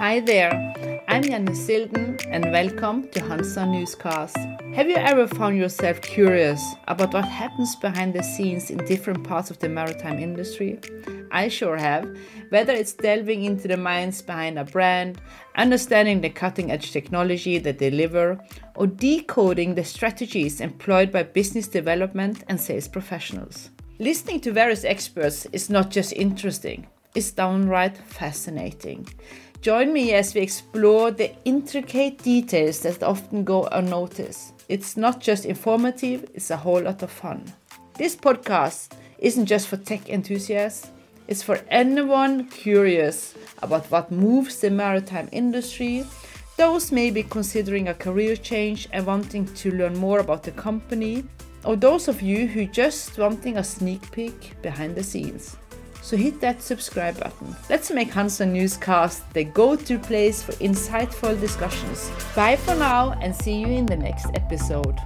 Hi there, I'm Janne Silden and welcome to Hansa Newscast. Have you ever found yourself curious about what happens behind the scenes in different parts of the maritime industry? I sure have, whether it's delving into the minds behind a brand, understanding the cutting edge technology they deliver, or decoding the strategies employed by business development and sales professionals. Listening to various experts is not just interesting, it's downright fascinating. Join me as we explore the intricate details that often go unnoticed. It's not just informative, it's a whole lot of fun. This podcast isn't just for tech enthusiasts, it's for anyone curious about what moves the maritime industry, those maybe considering a career change and wanting to learn more about the company, or those of you who just wanting a sneak peek behind the scenes. So hit that subscribe button. Let's make Hansa Newscast the go-to place for insightful discussions. Bye for now and see you in the next episode.